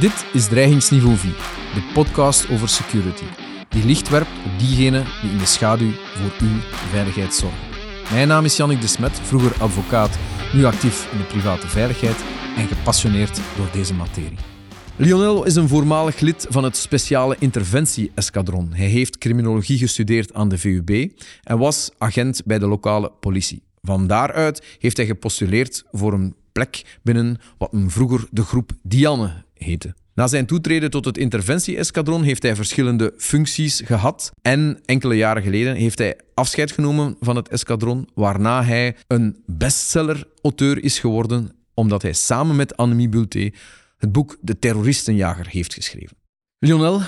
Dit is Dreigingsniveau 4, de podcast over security, die licht werpt op diegenen die in de schaduw voor uw veiligheid zorgen. Mijn naam is Jannik de Smet, vroeger advocaat, nu actief in de private veiligheid en gepassioneerd door deze materie. Lionel is een voormalig lid van het speciale interventie-eskadron. Hij heeft criminologie gestudeerd aan de VUB en was agent bij de lokale politie. Van daaruit heeft hij gepostuleerd voor een plek binnen wat men vroeger de groep Diane Na zijn toetreden tot het interventie-eskadron heeft hij verschillende functies gehad en enkele jaren geleden heeft hij afscheid genomen van het eskadron, waarna hij een bestseller-auteur is geworden omdat hij samen met Annemie Bulté het boek De Terroristenjager heeft geschreven. Lionel,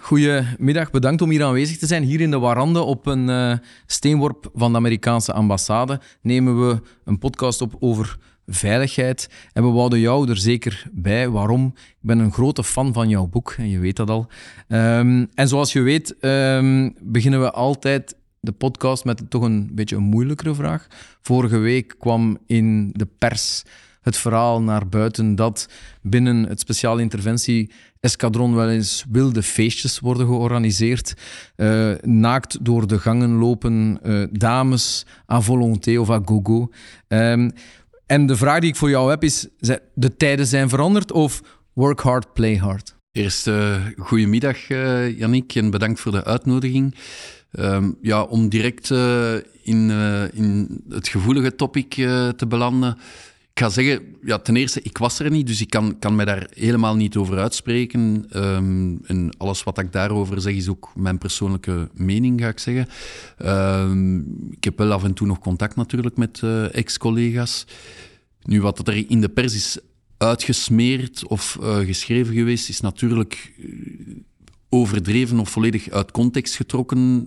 goedemiddag. Bedankt om hier aanwezig te zijn. Hier in de Warande op een uh, steenworp van de Amerikaanse ambassade nemen we een podcast op over veiligheid. En we wouden jou er zeker bij. Waarom? Ik ben een grote fan van jouw boek, en je weet dat al. Um, en zoals je weet, um, beginnen we altijd de podcast met toch een beetje een moeilijkere vraag. Vorige week kwam in de pers het verhaal naar buiten dat binnen het speciale interventie eskadron wel eens wilde feestjes worden georganiseerd. Uh, naakt door de gangen lopen uh, dames à volonté of à gogo. Um, en de vraag die ik voor jou heb is, de tijden zijn veranderd of work hard, play hard? Eerst uh, goedemiddag, uh, Yannick, en bedankt voor de uitnodiging. Um, ja, om direct uh, in, in het gevoelige topic te belanden ga zeggen, ja, ten eerste, ik was er niet, dus ik kan, kan mij daar helemaal niet over uitspreken. Um, en alles wat ik daarover zeg, is ook mijn persoonlijke mening, ga ik zeggen. Um, ik heb wel af en toe nog contact natuurlijk met uh, ex-collega's. Nu, wat er in de pers is uitgesmeerd of uh, geschreven geweest, is natuurlijk eh, overdreven of volledig uit context getrokken.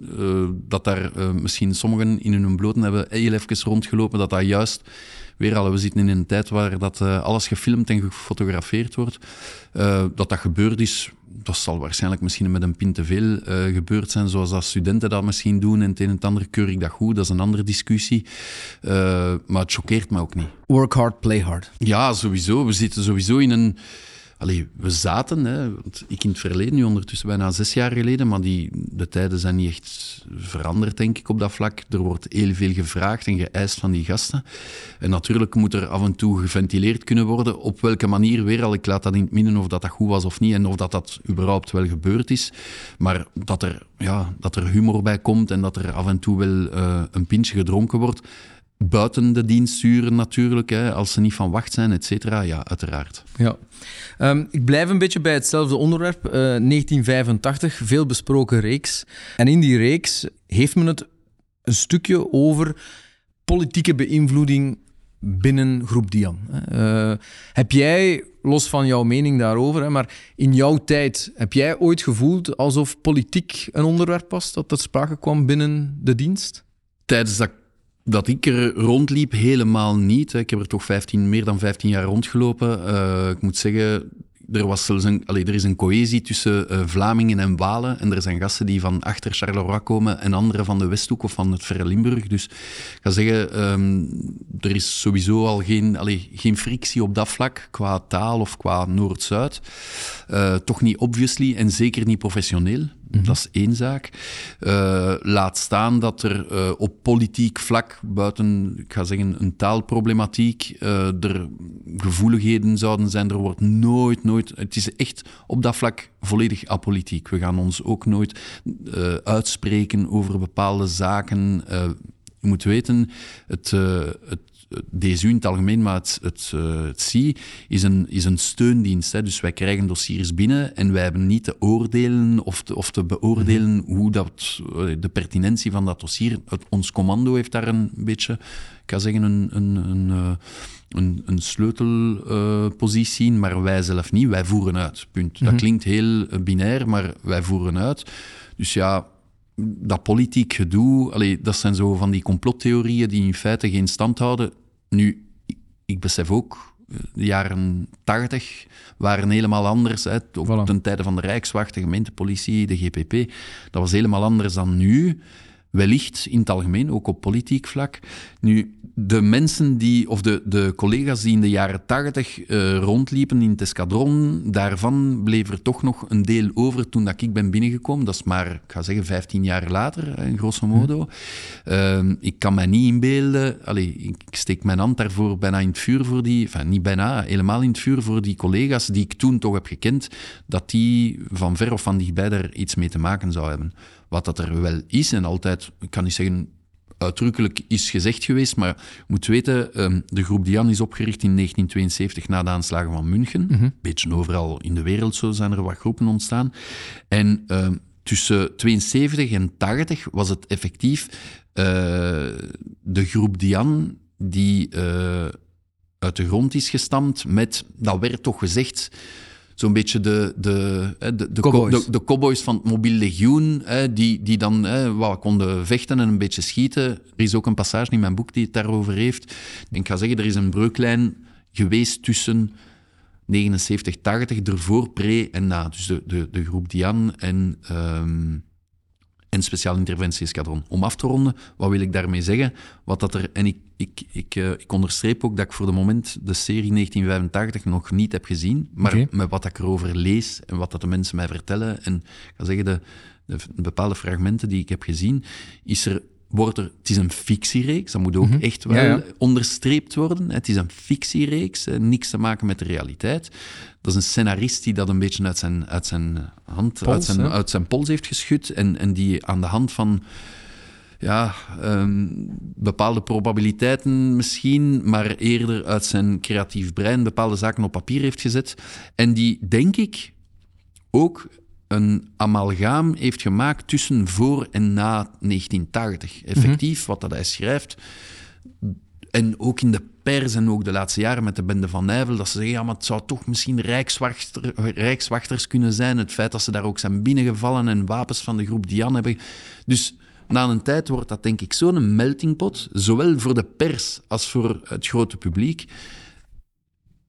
Dat daar misschien sommigen in hun bloten hebben heel even rondgelopen, dat dat juist weer al, we zitten in een tijd waar dat, uh, alles gefilmd en gefotografeerd wordt. Uh, dat dat gebeurd is, dat zal waarschijnlijk misschien met een pin te veel uh, gebeurd zijn, zoals dat studenten dat misschien doen en het een en het ander keur ik dat goed, dat is een andere discussie. maar het choqueert me ook niet. Work hard, play hard. Ja, sowieso. We zitten sowieso in een Allee, we zaten, hè, ik in het verleden, nu ondertussen bijna zes jaar geleden, maar die, de tijden zijn niet echt veranderd, denk ik, op dat vlak. Er wordt heel veel gevraagd en geëist van die gasten. En natuurlijk moet er af en toe geventileerd kunnen worden. Op welke manier weer al, ik laat dat in het midden of dat dat goed was of niet en of dat dat überhaupt wel gebeurd is. Maar dat er, ja, dat er humor bij komt en dat er af en toe wel uh, een pintje gedronken wordt buiten de diensturen natuurlijk, hè, als ze niet van wacht zijn, et cetera. Ja, uiteraard. Ja. Um, ik blijf een beetje bij hetzelfde onderwerp. Uh, 1985, veel besproken reeks. En in die reeks heeft men het een stukje over politieke beïnvloeding binnen groep Dian. Uh, heb jij, los van jouw mening daarover, hè, maar in jouw tijd, heb jij ooit gevoeld alsof politiek een onderwerp was dat ter sprake kwam binnen de dienst? Tijdens dat dat ik er rondliep, helemaal niet. Ik heb er toch 15, meer dan 15 jaar rondgelopen. Uh, ik moet zeggen, er, was zelfs een, allez, er is een cohesie tussen uh, Vlamingen en Walen. En er zijn gasten die van achter Charleroi komen en anderen van de Westhoek of van het Verre Limburg. Dus ik ga zeggen, um, er is sowieso al geen, allez, geen frictie op dat vlak qua taal of qua Noord-Zuid. Uh, toch niet obviously en zeker niet professioneel. Mhm. Dat is één zaak. Uh, laat staan dat er uh, op politiek vlak, buiten, ik ga zeggen, een taalproblematiek, uh, er gevoeligheden zouden zijn. Er wordt nooit, nooit. Het is echt op dat vlak volledig apolitiek. We gaan ons ook nooit uitspreken over bepaalde zaken. je moet weten, het, het DSU in het algemeen, maar het, het, uh, het is een, is een steundienst. Hè. Dus wij krijgen dossiers binnen en wij hebben niet te oordelen of te, of te beoordelen mhm. hoe dat, eh, de pertinentie van dat dossier. Het, ons commando heeft daar een beetje, ik ga zeggen, een, een, een, uh, een, een sleutelpositie in, maar wij zelf niet. Wij voeren uit. Punt. Dat mhm. klinkt heel binair, maar wij voeren uit. Dus ja, dat politiek gedoe, allee, dat zijn zo van die complottheorieën die in feite geen stand houden. Nu, ik besef ook, eh, de jaren tachtig waren helemaal anders. Hè. Op voilà. ten tijde van de Rijkswacht, de gemeentepolitie, de GPP. Dat was helemaal anders dan nu. Wellicht in het algemeen, ook op politiek vlak. Nu, de mensen die, of de, de collega's die in de jaren tachtig uh, rondliepen in het escadron, daarvan bleef er toch nog een deel over toen dat ik ben binnengekomen. Dat is maar, ik ga zeggen, 15 jaar later, in grosso modo. Uh, ik kan mij niet inbeelden, allez, ik steek mijn hand daarvoor bijna in het vuur voor die, enfin niet bijna, helemaal in het vuur voor die collega's die ik toen toch heb gekend, dat die van ver of van dichtbij daar iets mee te maken zou hebben. Wat dat er wel is en altijd, ik kan niet zeggen uitdrukkelijk is gezegd geweest, maar je moet weten, um, de groep Dian is opgericht in 1972 na de aanslagen van München. Een mhm. beetje overal in de wereld zo zijn er wat groepen ontstaan. En um, tussen 72 en 80 was het effectief uh, de groep Dian die uh, uit de grond is gestampt met, dat werd toch gezegd, zo'n beetje de, de, de, de, cowboys. de, de cowboys van het mobiel legioen, die, die dan wat konden vechten en een beetje schieten. Er is ook een passage in mijn boek die het daarover heeft. Ik ga zeggen, er is een breuklijn geweest tussen 79, 80, ervoor, pre en na. Dus de, de, de groep Dian en... Um, en speciaal interventie-eskadron. Om af te ronden, wat wil ik daarmee zeggen? Wat dat er, en ik, ik, ik, uh, ik onderstreep ook dat ik voor de moment de serie 1985 nog niet heb gezien, maar met wat ik erover lees en wat dat de mensen mij vertellen en ga zeggen, de, de, bepaalde fragmenten die ik heb gezien, is er wordt er, het is een fictiereeks, dat moet ook mhm. echt wel onderstreept worden. Het is een fictiereeks, niks te maken met de realiteit. Dat is een scenarist die dat een beetje uit zijn, uit zijn hand, uit, zijn, uit zijn pols heeft geschud en, en die aan de hand van ja, um, bepaalde probabiliteiten misschien, maar eerder uit zijn creatief brein bepaalde zaken op papier heeft gezet. En die, denk ik, ook een amalgaam heeft gemaakt tussen voor en na 1980. Effectief, mhm. wat dat hij schrijft. En ook in de pers en ook de laatste jaren met de bende van Nijvel, dat ze zeggen, ja, maar het zou toch misschien rijkswachter, rijkswachters kunnen zijn. Het feit dat ze daar ook zijn binnengevallen en wapens van de groep Dian hebben. Dus na een tijd wordt dat denk ik zo'n meltingpot, zowel voor de pers als voor het grote publiek,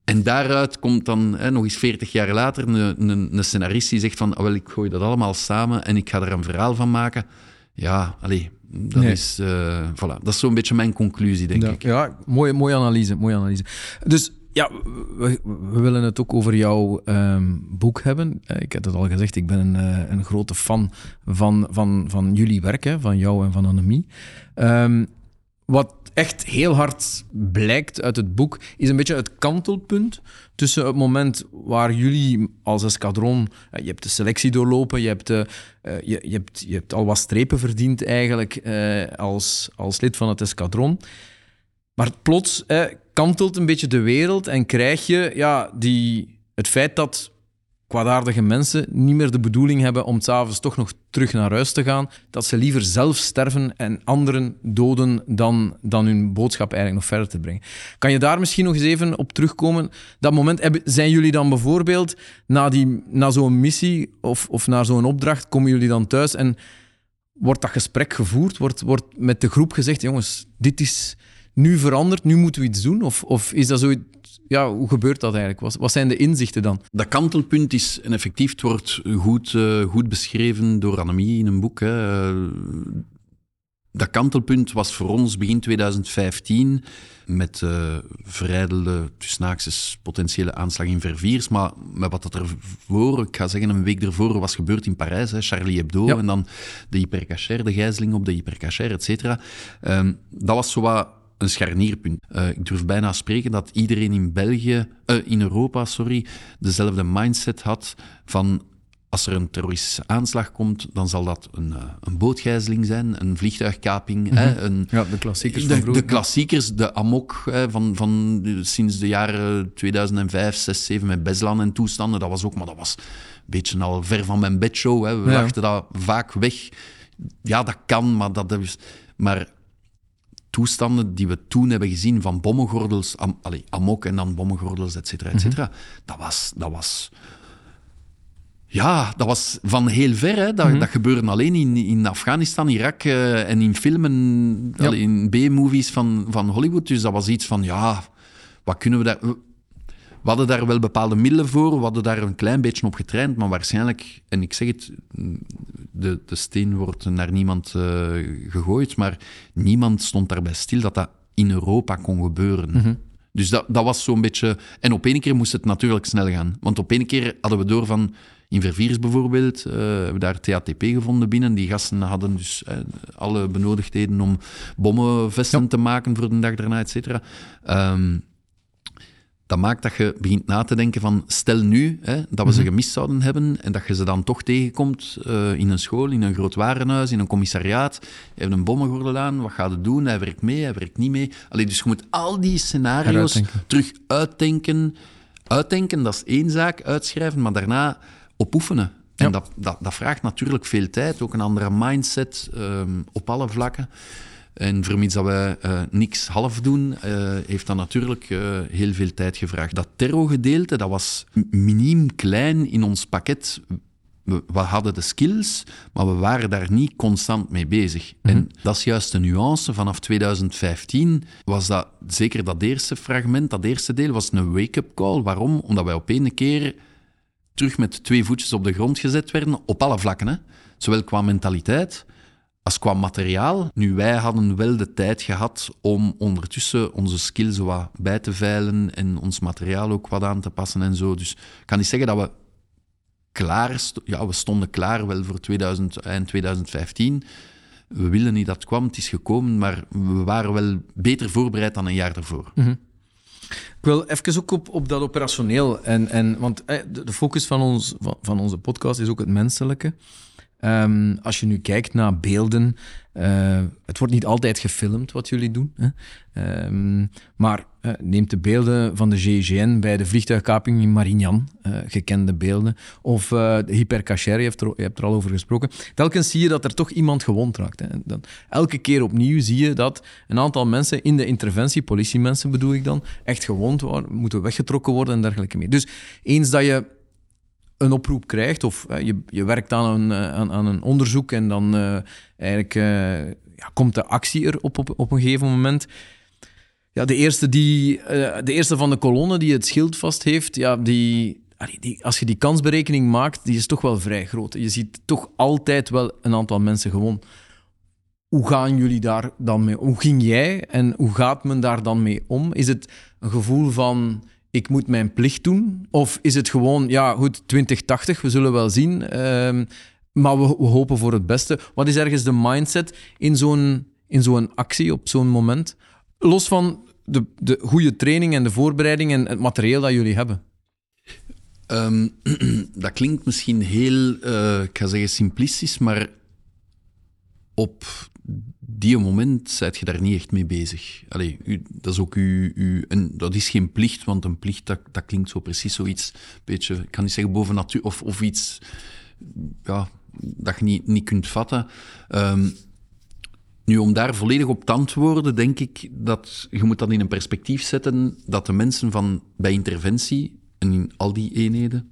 en daaruit komt dan hè, nog eens 40 jaar later een, een, een scenarist die zegt van, oh, wel, ik gooi dat allemaal samen en ik ga er een verhaal van maken. Ja, allee, dat is, uh, voilà, dat is zo'n beetje mijn conclusie, denk ik. Ja, mooie, mooie analyse, mooie analyse. Dus ja, we, we willen het ook over jouw um, boek hebben. Eh, ik heb het al gezegd, ik ben een, uh, een grote fan van, van, van jullie werk, hè, van jou en van Annemie. Um, wat echt heel hard blijkt uit het boek, is een beetje het kantelpunt tussen het moment waar jullie als escadron, je hebt de selectie doorlopen, je hebt, uh, je, je, hebt, je hebt al wat strepen verdiend eigenlijk als, als lid van het escadron. Maar plots kantelt een beetje de wereld en krijg je ja, die, het feit dat kwaadaardige mensen niet meer de bedoeling hebben om s'avonds toch nog terug naar huis te gaan. Dat ze liever zelf sterven en anderen doden dan, dan hun boodschap eigenlijk nog verder te brengen. Kan je daar misschien nog eens even op terugkomen? Dat moment, zijn jullie dan bijvoorbeeld na, die, na zo'n missie of, of naar zo'n opdracht, komen jullie dan thuis en wordt dat gesprek gevoerd? Wordt, wordt met de groep gezegd, jongens, dit is nu veranderd, nu moeten we iets doen? Of, of is dat zo ja, hoe gebeurt dat eigenlijk? Wat, wat zijn de inzichten dan? Dat kantelpunt is, en effectief, het wordt goed, uh, goed beschreven door Annemie in een boek. Hè. Uh, dat kantelpunt was voor ons begin 2015 met uh, verrijdelde, tussen potentiële aanslag in Verviers. Maar met wat dat ervoor, ik ga zeggen een week ervoor, was gebeurd in Parijs, hè, Charlie Hebdo, en dan de hypercacher, de gijzeling op de hypercacher, et cetera. Um, dat was zo wat een scharnierpunt. Uh, ik durf bijna spreken dat iedereen in België, uh, in Europa, sorry, dezelfde mindset had van als er een terroristische aanslag komt, dan zal dat een, uh, een bootgijzeling zijn, een vliegtuigkaping. hè, mhm. een, ja, de klassiekers de, de, klassiekers, de amok hè, van, van sinds de jaren 2005, 6, 7 met Beslan en toestanden. Dat was ook, maar dat was een beetje al ver van mijn bedshow. Hè. We ja. dachten dat vaak weg. Ja, dat kan, maar dat is... Maar toestanden die we toen hebben gezien van bommengordels, am, amok en dan bommengordels, et cetera, et mhm. cetera. dat, was, dat was... Ja, dat was van heel ver. Hè. Dat, mm dat gebeurde alleen in, in Afghanistan, Irak uh, en in filmen, ja. in B-movies van, van Hollywood. Dus dat was iets van, ja, wat kunnen we daar... We hadden daar wel bepaalde middelen voor, we hadden daar een klein beetje op getraind, maar waarschijnlijk, en ik zeg het, de, de steen wordt naar niemand uh, gegooid, maar niemand stond daarbij stil dat dat in Europa kon gebeuren. Mhm. Dus dat, dat was zo'n beetje... En op één keer moest het natuurlijk snel gaan. Want op één keer hadden we door van... In Verviers bijvoorbeeld, uh, hebben we daar TATP gevonden binnen. Die gasten hadden dus uh, alle benodigdheden om bommenvesten Ja. te maken voor de dag daarna, et cetera. Ehm, dat maakt dat je begint na te denken van, stel nu hè, dat we ze gemist zouden hebben en dat je ze dan toch tegenkomt eh, in een school, in een groot warenhuis, in een commissariaat. Je hebt een bommengordel aan, wat gaat het doen? Hij werkt mee, hij werkt niet mee. Allee, dus je moet al die scenario's terug uitdenken. Uitdenken, dat is één zaak, uitschrijven, maar daarna opoefenen. Ja. En dat, dat, dat vraagt natuurlijk veel tijd, ook een andere mindset ehm, op alle vlakken. En vermits dat wij eh, niks half doen, eh, heeft dat natuurlijk eh, heel veel tijd gevraagd. Dat terro-gedeelte, dat was miniem klein in ons pakket. We, we hadden de skills, maar we waren daar niet constant mee bezig. En dat is juist de nuance. Vanaf 2015 was dat, zeker dat eerste fragment, dat eerste deel, was een wake-up call. Waarom? Omdat wij op één keer terug met twee voetjes op de grond gezet werden, op alle vlakken. Hè? Zowel qua mentaliteit als qua materiaal. Nu, wij hadden wel de tijd gehad om ondertussen onze skills wat bij te veilen en ons materiaal ook wat aan te passen en zo. Dus ik kan niet zeggen dat we klaar... Ja, we stonden klaar wel voor 2000, eind 2015. We willen niet dat het kwam, het is gekomen, maar we waren wel beter voorbereid dan een jaar ervoor. Ik wil even ook op, op dat operationeel. En, en, want eh, de, focus van, ons, van onze podcast is ook het menselijke. Ehm, als je nu kijkt naar beelden, eh, het wordt niet altijd gefilmd wat jullie doen. Hè? Ehm, maar eh, neemt de beelden van de GIGN bij de vliegtuigkaping in Marignan, eh, gekende beelden, of de hypercacher, je hebt, er, al over gesproken. Telkens zie je dat er toch iemand gewond raakt. Hè? Dan, elke keer opnieuw zie je dat een aantal mensen in de interventie, politiemensen bedoel ik dan, echt gewond worden, moeten weggetrokken worden en dergelijke meer. Dus eens dat je een oproep krijgt, of je, je werkt aan een, eh, aan, een onderzoek en dan eh, eigenlijk eh, ja, komt de actie er op, op, op een gegeven moment. Ja, de eerste, die, de eerste van de kolonne die het schild vast heeft, ja, die, allee, die, als je die kansberekening maakt, die is toch wel vrij groot. Je ziet toch altijd wel een aantal mensen gewond. Hoe gaan jullie daar dan mee? Hoe ging jij en hoe gaat men daar dan mee om? Is het een gevoel van ik moet mijn plicht doen? Of is het gewoon, ja goed, 2080, we zullen wel zien, ehm, maar we, we hopen voor het beste. Wat is ergens de mindset in zo'n, in zo'n actie op zo'n moment? Los van de, de goede training en de voorbereiding en het materieel dat jullie hebben. Ehm, dat klinkt misschien heel, eh, ik ga zeggen simplistisch, maar op die moment zijt je daar niet echt mee bezig. Allee, dat is ook uw... En dat is geen plicht, want een plicht, dat, dat klinkt zo precies zoiets, beetje, ik kan niet zeggen boven natuur, of, of iets ja, dat je niet, niet kunt vatten. Ehm, nu, om daar volledig op te antwoorden, denk ik dat je moet dat in een perspectief zetten dat de mensen van bij interventie en in al die eenheden,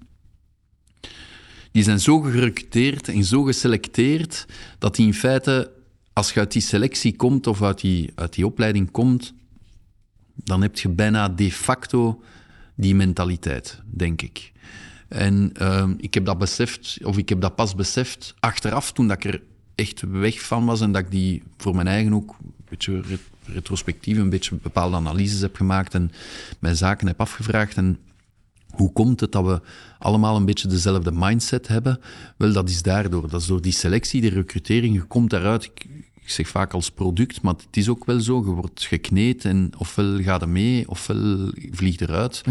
die zijn zo gerecruiteerd en zo geselecteerd dat die in feite, als je uit die selectie komt of uit die, uit die opleiding komt, dan heb je bijna de facto die mentaliteit, denk ik. En ehm, ik heb dat beseft, of ik heb dat pas beseft achteraf, toen dat ik er echt weg van was en dat ik die voor mijn eigen ook een beetje ret- retrospectief een beetje bepaalde analyses heb gemaakt en mijn zaken heb afgevraagd. En hoe komt het dat we allemaal een beetje dezelfde mindset hebben? Wel, dat is daardoor. Dat is door die selectie, die recrutering. Je komt daaruit, ik, ik zeg vaak als product, maar het is ook wel zo. Je wordt gekneed en ofwel gaat er mee, ofwel vliegt eruit.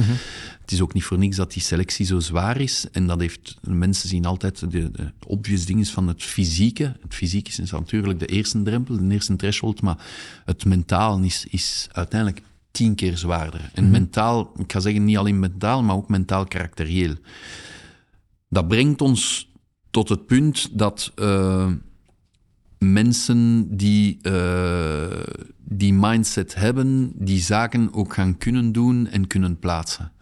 Het is ook niet voor niks dat die selectie zo zwaar is. En dat heeft, mensen zien altijd de, de obvious dingen van het fysieke. Het fysieke is natuurlijk de eerste drempel, de eerste threshold, maar het mentaal is, is uiteindelijk tien keer zwaarder. En mentaal, ik ga zeggen niet alleen mentaal, maar ook mentaal karakterieel. Dat brengt ons tot het punt dat eh, mensen die eh, die mindset hebben, die zaken ook gaan kunnen doen en kunnen plaatsen.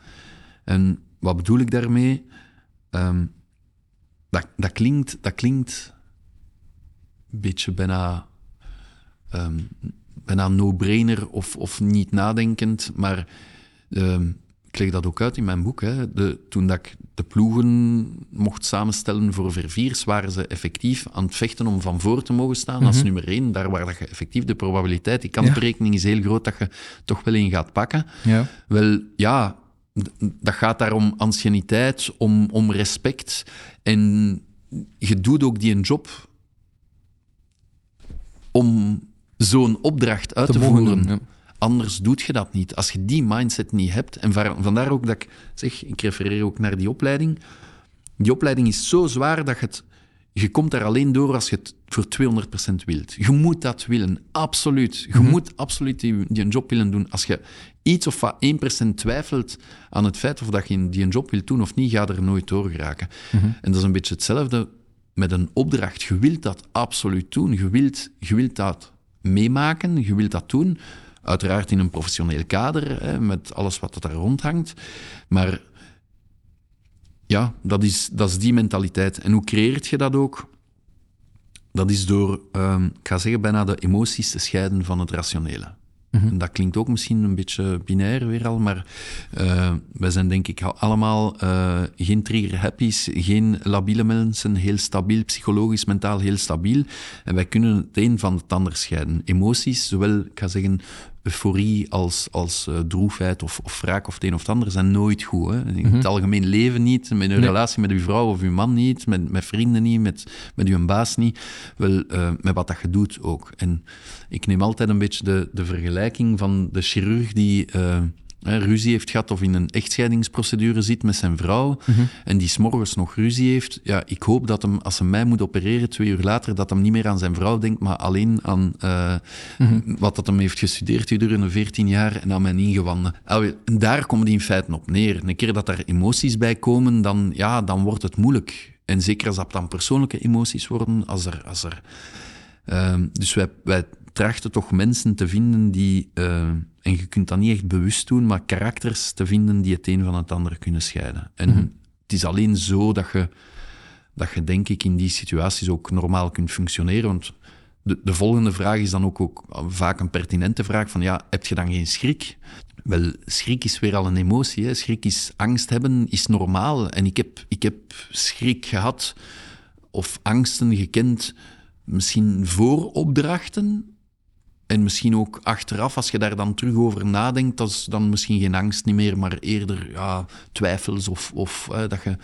En wat bedoel ik daarmee? Ehm, dat, dat, klinkt, dat klinkt een beetje bijna, ehm, bijna no-brainer of, of niet nadenkend, maar ehm, ik leg dat ook uit in mijn boek. Hè. De, toen dat ik de ploegen mocht samenstellen voor Verviers, waren ze effectief aan het vechten om van voor te mogen staan als nummer één. Daar waar dat je effectief de probabiliteit, die kantberekening is heel groot dat je toch wel in gaat pakken. Ja. Wel, ja, dat gaat daar om anciëniteit, om, om respect. En je doet ook die een job om zo'n opdracht uit te, voeren. ja. Anders doet je dat niet. Als je die mindset niet hebt, en vandaar ook dat ik zeg, ik refereer ook naar die opleiding. Die opleiding is zo zwaar dat je het. Je komt daar alleen door als je het voor 200% wilt. Je moet dat willen, absoluut. Je moet absoluut die, die een job willen doen. Als je iets of wat 1% twijfelt aan het feit of dat je die een job wilt doen of niet, ga er nooit door geraken. En dat is een beetje hetzelfde met een opdracht. Je wilt dat absoluut doen. Je wilt, je wilt dat meemaken, je wilt dat doen. Uiteraard in een professioneel kader, hè, met alles wat er rondhangt. Maar ja, dat is, dat is die mentaliteit. En hoe creëert je dat ook? Dat is door, ehm, ga zeggen, bijna de emoties te scheiden van het rationele. En dat klinkt ook misschien een beetje binair weer al, maar eh, wij zijn denk ik allemaal eh, geen trigger-happy's, geen labiele mensen, heel stabiel, psychologisch, mentaal heel stabiel. En wij kunnen het een van het ander scheiden. Emoties, zowel, ik ga zeggen, euforie als, als eh, droefheid of, of wraak of het een of het ander, zijn nooit goed. Hè? In het algemeen leven niet, met een Nee. relatie met uw vrouw of uw man niet, met, met vrienden niet, met, met uw baas niet. Wel, eh, met wat dat je doet ook. En ik neem altijd een beetje de, de vergelijking van de chirurg die eh, ruzie heeft gehad of in een echtscheidingsprocedure zit met zijn vrouw en die s'morgens nog ruzie heeft. Ja, ik hoop dat hem, als hij mij moet opereren twee uur later, dat hem niet meer aan zijn vrouw denkt, maar alleen aan eh, wat dat hem heeft gestudeerd gedurende 14 jaar en aan mijn ingewanden. En daar komen die in feite op neer. Een keer dat er emoties bij komen, dan, ja, dan wordt het moeilijk. En zeker als dat dan persoonlijke emoties worden, als er... Als er Ehm, dus wij, wij trachten toch mensen te vinden die, eh, en je kunt dat niet echt bewust doen, maar karakters te vinden die het een van het ander kunnen scheiden. En het is alleen zo dat je, dat je, denk ik, in die situaties ook normaal kunt functioneren. Want de, de volgende vraag is dan ook, ook vaak een pertinente vraag van, ja, heb je dan geen schrik? Wel, schrik is weer al een emotie. Hè? Schrik is angst hebben, is normaal. En ik heb, ik heb schrik gehad of angsten gekend, misschien voor opdrachten. En misschien ook achteraf, als je daar dan terug over nadenkt, dat is dan misschien geen angst niet meer, maar eerder ja, twijfels of, of dat je...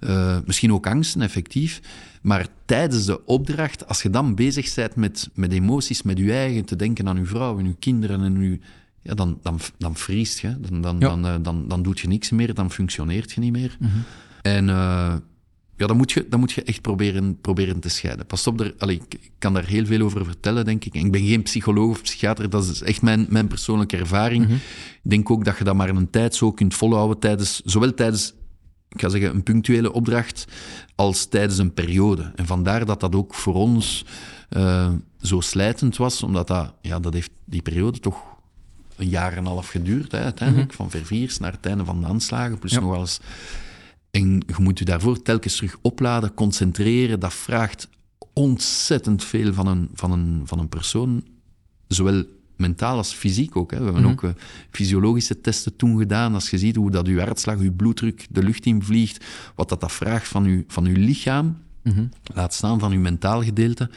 eh, misschien ook angsten, effectief. Maar tijdens de opdracht, als je dan bezig bent met, met emoties, met je eigen, te denken aan je vrouw en je kinderen en je... Ja, dan, dan, dan vriest je. Dan, dan, Ja. dan, eh, dan, dan doet je niks meer, dan functioneert je niet meer. En eh, ja, dan moet je, dan moet je echt proberen, proberen te scheiden. Pas op, er, allee, ik, kan daar heel veel over vertellen, denk ik. En ik ben geen psycholoog of psychiater, dat is echt mijn, mijn persoonlijke ervaring. Ik denk ook dat je dat maar een tijd zo kunt volhouden, tijdens, zowel tijdens ik ga zeggen, een punctuele opdracht als tijdens een periode. En vandaar dat dat ook voor ons eh, zo slijtend was, omdat dat, ja, dat heeft die periode toch een jaar en een half geduurd, hè, uiteindelijk, van Verviers naar het einde van de aanslagen, plus Ja. nog wel eens... En je moet je daarvoor telkens terug opladen, concentreren, dat vraagt ontzettend veel van een, van een, van een persoon, zowel mentaal als fysiek ook. Hè. We hebben ook eh, fysiologische testen toen gedaan. Als je ziet hoe dat je hartslag, je bloeddruk de lucht in vliegt, wat dat, dat vraagt van je, van uw lichaam, laat staan van uw mentaal gedeelte.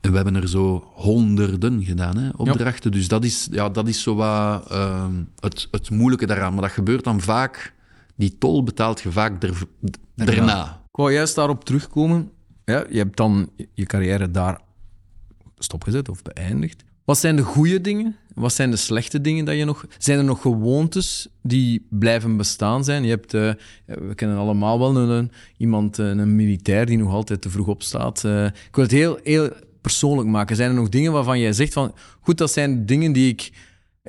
En we hebben er zo honderden gedaan, hè, opdrachten. Dus dat is, ja, dat is zo wat eh, het, het moeilijke daaraan. Maar dat gebeurt dan vaak, die tol betaalt je vaak der, daarna. Ik wou juist daarop terugkomen. Ja, je hebt dan je carrière daar stopgezet of beëindigd. Wat zijn de goede dingen? Wat zijn de slechte dingen dat je nog... Zijn er nog gewoontes die blijven bestaan zijn? Je hebt, eh, we kennen allemaal wel een, iemand, een militair die nog altijd te vroeg opstaat. Eh, ik wil het heel, heel persoonlijk maken. Zijn er nog dingen waarvan jij zegt van... Goed, dat zijn dingen die ik...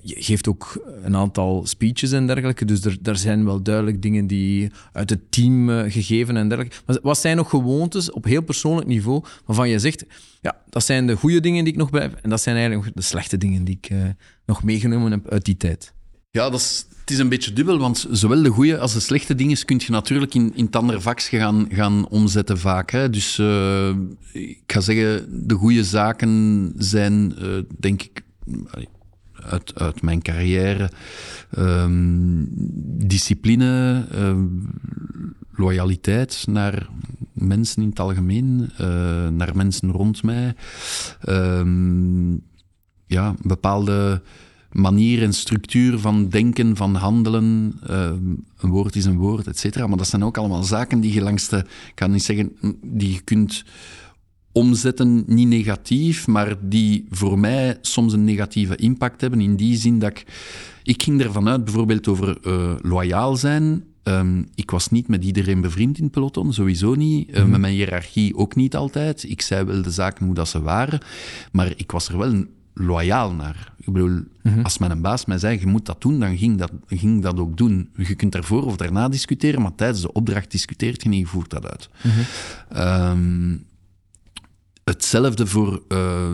Je geeft ook een aantal speeches en dergelijke, dus er, er zijn wel duidelijk dingen die uit het team eh, gegeven en dergelijke. Maar wat zijn nog gewoontes op heel persoonlijk niveau waarvan je zegt, ja, dat zijn de goede dingen die ik nog blijf en dat zijn eigenlijk de slechte dingen die ik eh, nog meegenomen heb uit die tijd. Ja, dat is, het is een beetje dubbel, want zowel de goede als de slechte dingen kun je natuurlijk in, in het andere vak gaan, gaan omzetten vaak. Hè. Dus eh, ik ga zeggen, de goede zaken zijn, denk ik, uit, mijn carrière. Ehm, discipline, ehm, loyaliteit naar mensen in het algemeen, uh, naar mensen rond mij. Ehm, ja, een bepaalde manier en structuur van denken, van handelen. een woord is een woord, et cetera. Maar dat zijn ook allemaal zaken die je langs de, ik kan niet zeggen, die je kunt omzetten, niet negatief, maar die voor mij soms een negatieve impact hebben. In die zin dat ik. Ik ging ervan uit, bijvoorbeeld over uh, loyaal zijn. Um, ik was niet met iedereen bevriend in het peloton, sowieso niet. Uh, Met mijn hiërarchie ook niet altijd. Ik zei wel de zaken hoe dat ze waren, maar ik was er wel loyaal naar. Ik bedoel, mm -hmm. als mijn baas mij zei, je moet dat doen, dan ging dat, ging dat ook doen. Je kunt daarvoor of daarna discussiëren, maar tijdens de opdracht discuteert je niet, je voert dat uit. Mm -hmm. um, hetzelfde voor, uh,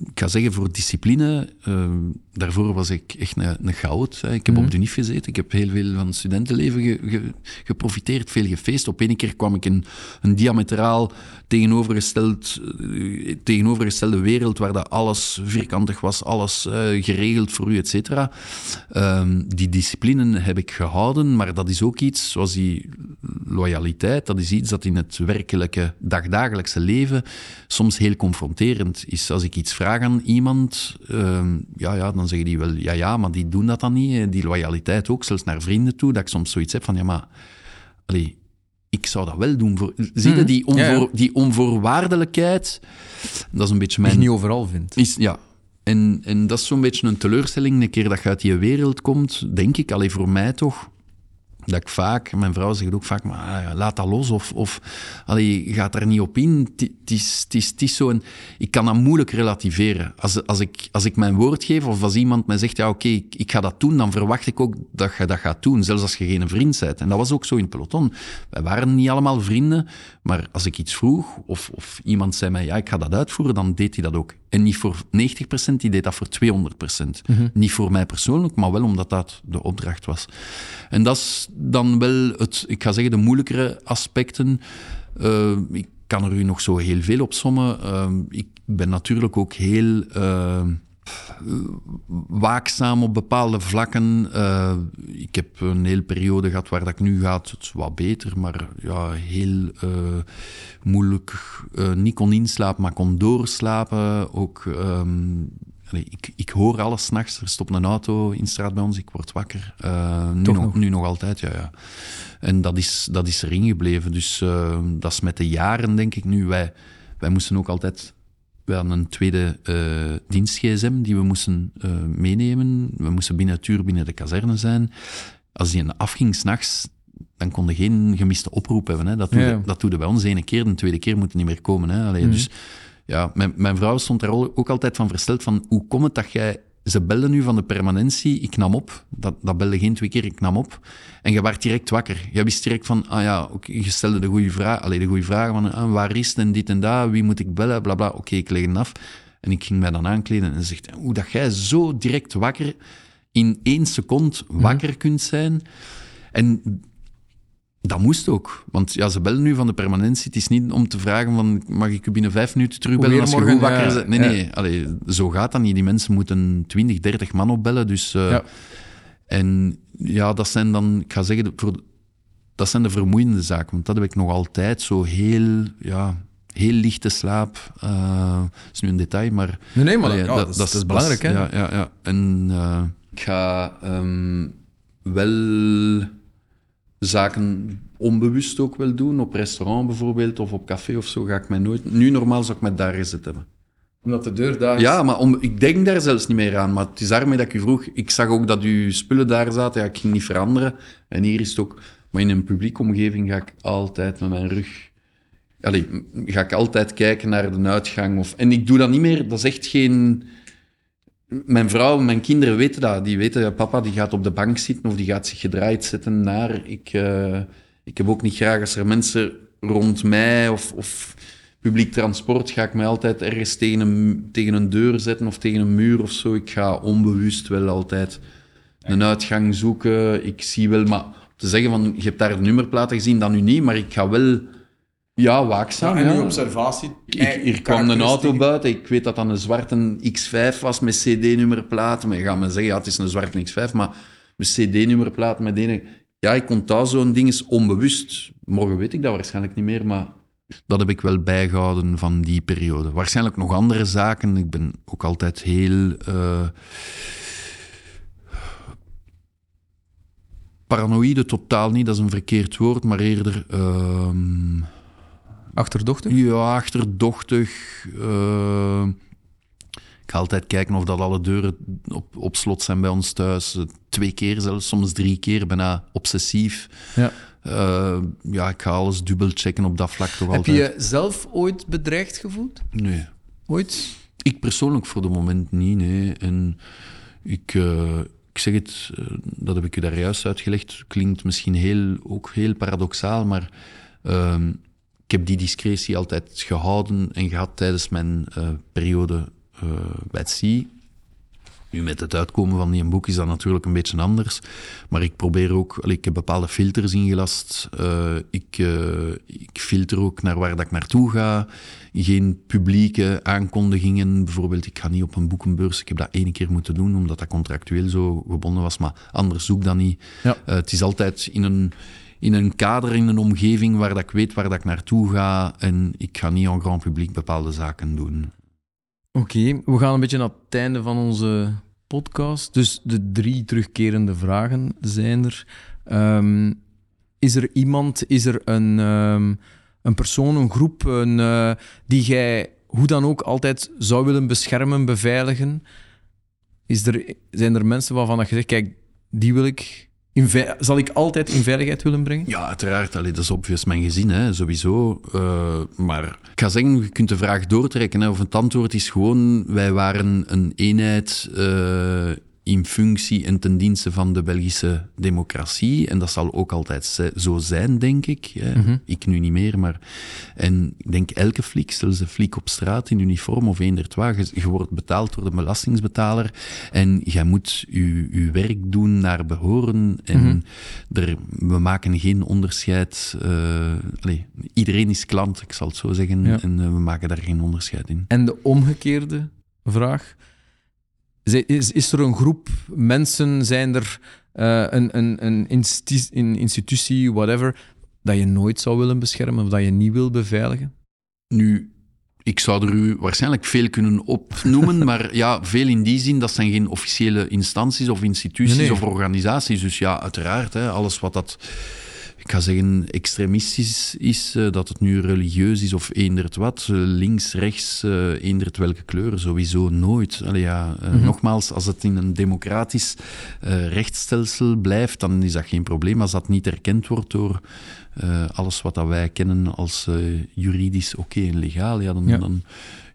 ik ga zeggen, voor discipline. Uh, daarvoor was ik echt een, een goud. Hè. Ik heb op mhm. de NIF gezeten, ik heb heel veel van het studentenleven ge, ge, geprofiteerd, veel gefeest. Op één keer kwam ik in een diametraal tegenovergesteld, uh, tegenovergestelde wereld waar dat alles vierkantig was, alles geregeld voor u, et cetera. Ehm, die discipline heb ik gehouden, maar dat is ook iets, zoals die loyaliteit, dat is iets dat in het werkelijke dagdagelijkse leven soms heel confronterend is. Als ik iets vraag aan iemand, uh, ja, ja, dan zeggen die wel ja, ja, maar die doen dat dan niet. Die loyaliteit ook, zelfs naar vrienden toe, dat ik soms zoiets heb van ja, maar allee, ik zou dat wel doen. Voor, zie je, mhm. die, onvoor, die onvoorwaardelijkheid, dat is een beetje mijn... Die je niet overal vindt. Is, ja, en, en dat is zo'n beetje een teleurstelling, een keer dat je uit die wereld komt, denk ik, alleen voor mij toch, dat ik vaak, mijn vrouw zegt ook vaak, maar ah laat dat los of, of allee, gaat er niet op in. Het is, is, is zo en ik kan dat moeilijk relativeren. Als, als, ik, als ik mijn woord geef of als iemand mij zegt, ja oké, ik, ik, ga dat doen, dan verwacht ik ook dat je dat gaat doen, zelfs als je geen vriend bent. En dat was ook zo in het peloton. Wij waren niet allemaal vrienden, maar als ik iets vroeg of, of iemand zei mij, ja ik ga dat uitvoeren, dan deed hij dat ook. En niet voor 90%, die deed dat voor 200%. Mm Niet voor mij persoonlijk, maar wel omdat dat de opdracht was. En dat is dan wel het, ik ga zeggen, de moeilijkere aspecten. Uh, ik kan er u nog zo heel veel op sommen. Uh, ik ben natuurlijk ook heel uh, waakzaam op bepaalde vlakken. ik heb een hele periode gehad waar dat ik nu gaat het wat beter, maar ja, heel moeilijk niet kon inslapen, maar kon doorslapen. Ook um, ik, ik hoor alles s'nachts. Er stopt een auto in straat bij ons, ik word wakker. Nu, nog, nu nog altijd, ja. ja. En dat is, dat is erin gebleven. Dus dat is met de jaren, denk ik nu. Wij, wij moesten ook altijd... We hadden een tweede uh, dienst-gsm die we moesten meenemen. We moesten binnen het uur binnen de kazerne zijn. Als die afging s'nachts, dan konden geen gemiste oproep hebben. Hè. Dat, doe ja. dat doe bij ons ene keer, de tweede keer moet niet meer komen. Hè. Allee, mm. Dus ja, mijn, mijn vrouw stond daar ook altijd van versteld van hoe komt het dat jij... Ze belden nu van de permanentie, ik nam op. Dat, dat belde geen twee keer, ik nam op. En je werd direct wakker. Je wist direct van, ah ja, je stelde de goede vraag, alleen de goede vragen van, ah, waar is het en dit en dat, wie moet ik bellen, bla bla. Oké, ik leg af. En ik ging mij dan aankleden en zegt, hoe dat jij zo direct wakker, in één seconde wakker kunt zijn. En dat moest ook. Want ja, ze bellen nu van de permanentie. Het is niet om te vragen van, mag ik u binnen vijf minuten terugbellen als je goed wakker bent? Nee, nee. Allee, zo gaat dat niet. Die mensen moeten 20, 30 man opbellen. Dus, uh, ja. En ja, dat zijn dan, ik ga zeggen, voor, dat zijn de vermoeiende zaken. Want dat heb ik nog altijd zo heel, ja, heel lichte slaap. Uh, dat is nu een detail, maar... Nee, nee, maar allee, ja, dat, dat, dat, is belangrijk, hè? Ja, ja, ja. En uh, ik ga um, wel zaken onbewust ook wel doen. Op restaurant bijvoorbeeld, of op café of zo, ga ik mij nooit... Nu normaal zou ik mij daar gezet hebben. Omdat de deur daar is? Ja, maar om, ik denk daar zelfs niet meer aan. Maar het is daarmee dat ik u vroeg... Ik zag ook dat uw spullen daar zaten. Ja, ik ging niet veranderen. En hier is het ook... Maar in een publieke omgeving ga ik altijd met mijn rug... Allee, ga ik altijd kijken naar de uitgang. Of, en ik doe dat niet meer. Dat is echt geen mijn vrouw mijn kinderen weten dat. Die weten, dat papa die gaat op de bank zitten of die gaat zich gedraaid zetten naar. Ik, uh, ik heb ook niet graag als er mensen rond mij of, of publiek transport, ga ik mij altijd ergens tegen een, tegen een deur zetten of tegen een muur of zo. Ik ga onbewust wel altijd een uitgang zoeken. Ik zie wel, maar te zeggen van, je hebt daar de nummerplaten gezien, dan nu niet, maar ik ga wel Ja, waakzaam. en ja. uw observatie... Ik, hier kwam een auto buiten. Ik weet dat dat een zwarte X5 was met CD-nummerplaat. Maar je gaat me zeggen, ja, het is een zwarte X5, maar met CD-nummerplaat met ene... Ja, ik onthoud zo'n ding is onbewust. Morgen weet ik dat waarschijnlijk niet meer, maar dat heb ik wel bijgehouden van die periode. Waarschijnlijk nog andere zaken. Ik ben ook altijd heel... eh, paranoïde totaal niet, dat is een verkeerd woord, maar eerder... ehm, Achterdochtig? ja, achterdochtig. eh, ik ga altijd kijken of dat alle deuren op, op slot zijn bij ons thuis. Eh, Twee keer zelfs, soms drie keer, bijna obsessief. Ja. Eh, ja, ik ga alles dubbel checken op dat vlak toch Heb altijd. je je zelf ooit bedreigd gevoeld? Nee. Ooit? Ik persoonlijk voor de moment niet, nee. En ik, eh, ik zeg het, eh, dat heb ik u daar juist uitgelegd, klinkt misschien heel, ook heel paradoxaal, maar ehm, heb die discretie altijd gehouden en gehad tijdens mijn eh, periode eh, bij het CIE. Nu, met het uitkomen van die boek is dat natuurlijk een beetje anders. Maar ik probeer ook, ik heb bepaalde filters ingelast. Eh, ik, ik filter ook naar waar dat ik naartoe ga. Geen publieke aankondigingen. Bijvoorbeeld, ik ga niet op een boekenbeurs. Ik heb dat één keer moeten doen, omdat dat contractueel zo gebonden was. Maar anders zoek dat niet. Ja. Het is altijd in een, in een kader, in een omgeving waar dat ik weet waar dat ik naartoe ga. En ik ga niet aan grand publiek bepaalde zaken doen. Oké, we gaan een beetje naar het einde van onze podcast. Dus de drie terugkerende vragen zijn er. Ehm, is er iemand, is er een, ehm, een persoon, een groep, een, eh, die jij hoe dan ook altijd zou willen beschermen, beveiligen? Is er, zijn er mensen waarvan je zegt, kijk, die wil ik in zal ik altijd in veiligheid willen brengen? Ja, uiteraard. Allee, dat is obvious mijn gezin, hè, sowieso. Eh, maar ik ga zeggen, je kunt de vraag doortrekken. Hè, of het antwoord is gewoon, wij waren een eenheid eh, in functie en ten dienste van de Belgische democratie. En dat zal ook altijd ze- zo zijn, denk ik. Mhm. Ik nu niet meer, maar... En ik denk elke fliek, zelfs een fliek op straat in uniform of eender twa, je, je wordt betaald door de belastingsbetaler en jij moet je, je werk doen naar behoren. En Mhm. er, we maken geen onderscheid. eh, iedereen is klant, ik zal het zo zeggen. Ja. En eh, we maken daar geen onderscheid in. En de omgekeerde vraag. Is, is er een groep mensen, zijn er eh, een, een, een, insti- een institutie, whatever, dat je nooit zou willen beschermen of dat je niet wil beveiligen? Nu, ik zou er u waarschijnlijk veel kunnen opnoemen, maar ja, veel in die zin, dat zijn geen officiële instanties of instituties Nee, nee. of organisaties. Dus ja, uiteraard, hè, alles wat dat, ga zeggen, extremistisch is, eh, dat het nu religieus is of eendert wat, eh, links, rechts, eh, eendert welke kleur, sowieso nooit. Allee, ja, Mhm. Nogmaals, als het in een democratisch rechtsstelsel blijft, dan is dat geen probleem. Als dat niet erkend wordt door alles wat dat wij kennen als juridisch oké en legaal, ja, dan, Ja. dan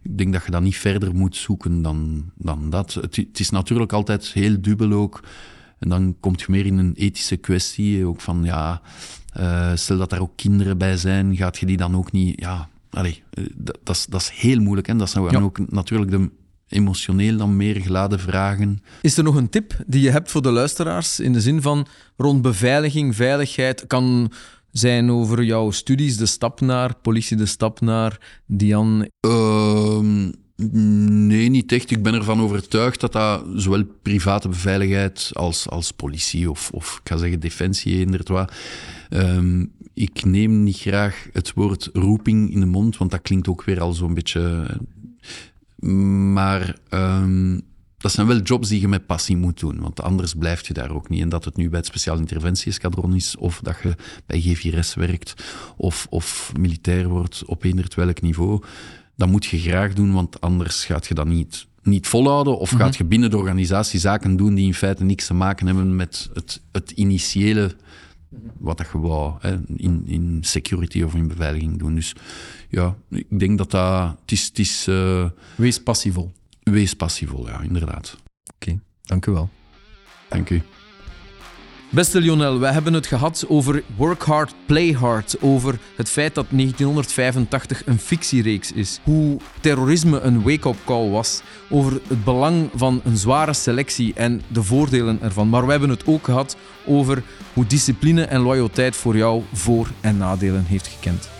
ik denk dat je dat niet verder moet zoeken dan, dan dat. Het, het is natuurlijk altijd heel dubbel ook. En dan komt je meer in een ethische kwestie, ook van ja, eh, stel dat daar ook kinderen bij zijn, gaat je die dan ook niet, ja, allee, eh, dat, is, heel moeilijk. Hè? Dat zijn Ja. ook natuurlijk de emotioneel dan meer geladen vragen. Is er nog een tip die je hebt voor de luisteraars in de zin van rond beveiliging, veiligheid? Kan zijn over jouw studies, de stap naar, politie, de stap naar, Dian. Ehm, nee, niet echt. Ik ben ervan overtuigd dat dat zowel private beveiligheid als, als politie of, of ik ga zeggen defensie eenderd wat. Ehm, ik neem niet graag het woord roeping in de mond, want dat klinkt ook weer al zo'n beetje... eh, Maar ehm, dat zijn wel jobs die je met passie moet doen, want anders blijf je daar ook niet. En dat het nu bij het Speciaal Interventie-eskadron is, of dat je bij G4S werkt, of, of militair wordt op eender welk niveau, dat moet je graag doen, want anders gaat je dat niet, niet volhouden, of gaat je binnen de organisatie zaken doen die in feite niks te maken hebben met het, het initiële wat dat je wou hè, in, in security of in beveiliging doen. Dus ja, ik denk dat dat... Het is, het is eh, Wees passievol. wees passievol, ja, inderdaad. Oké, dank u wel. Dank u. Beste Lionel, wij hebben het gehad over Work Hard, Play Hard. Over het feit dat 1985 een fictiereeks is. Hoe terrorisme een wake-up call was. Over het belang van een zware selectie en de voordelen ervan. Maar we hebben het ook gehad over hoe discipline en loyaliteit voor jou voor- en nadelen heeft gekend.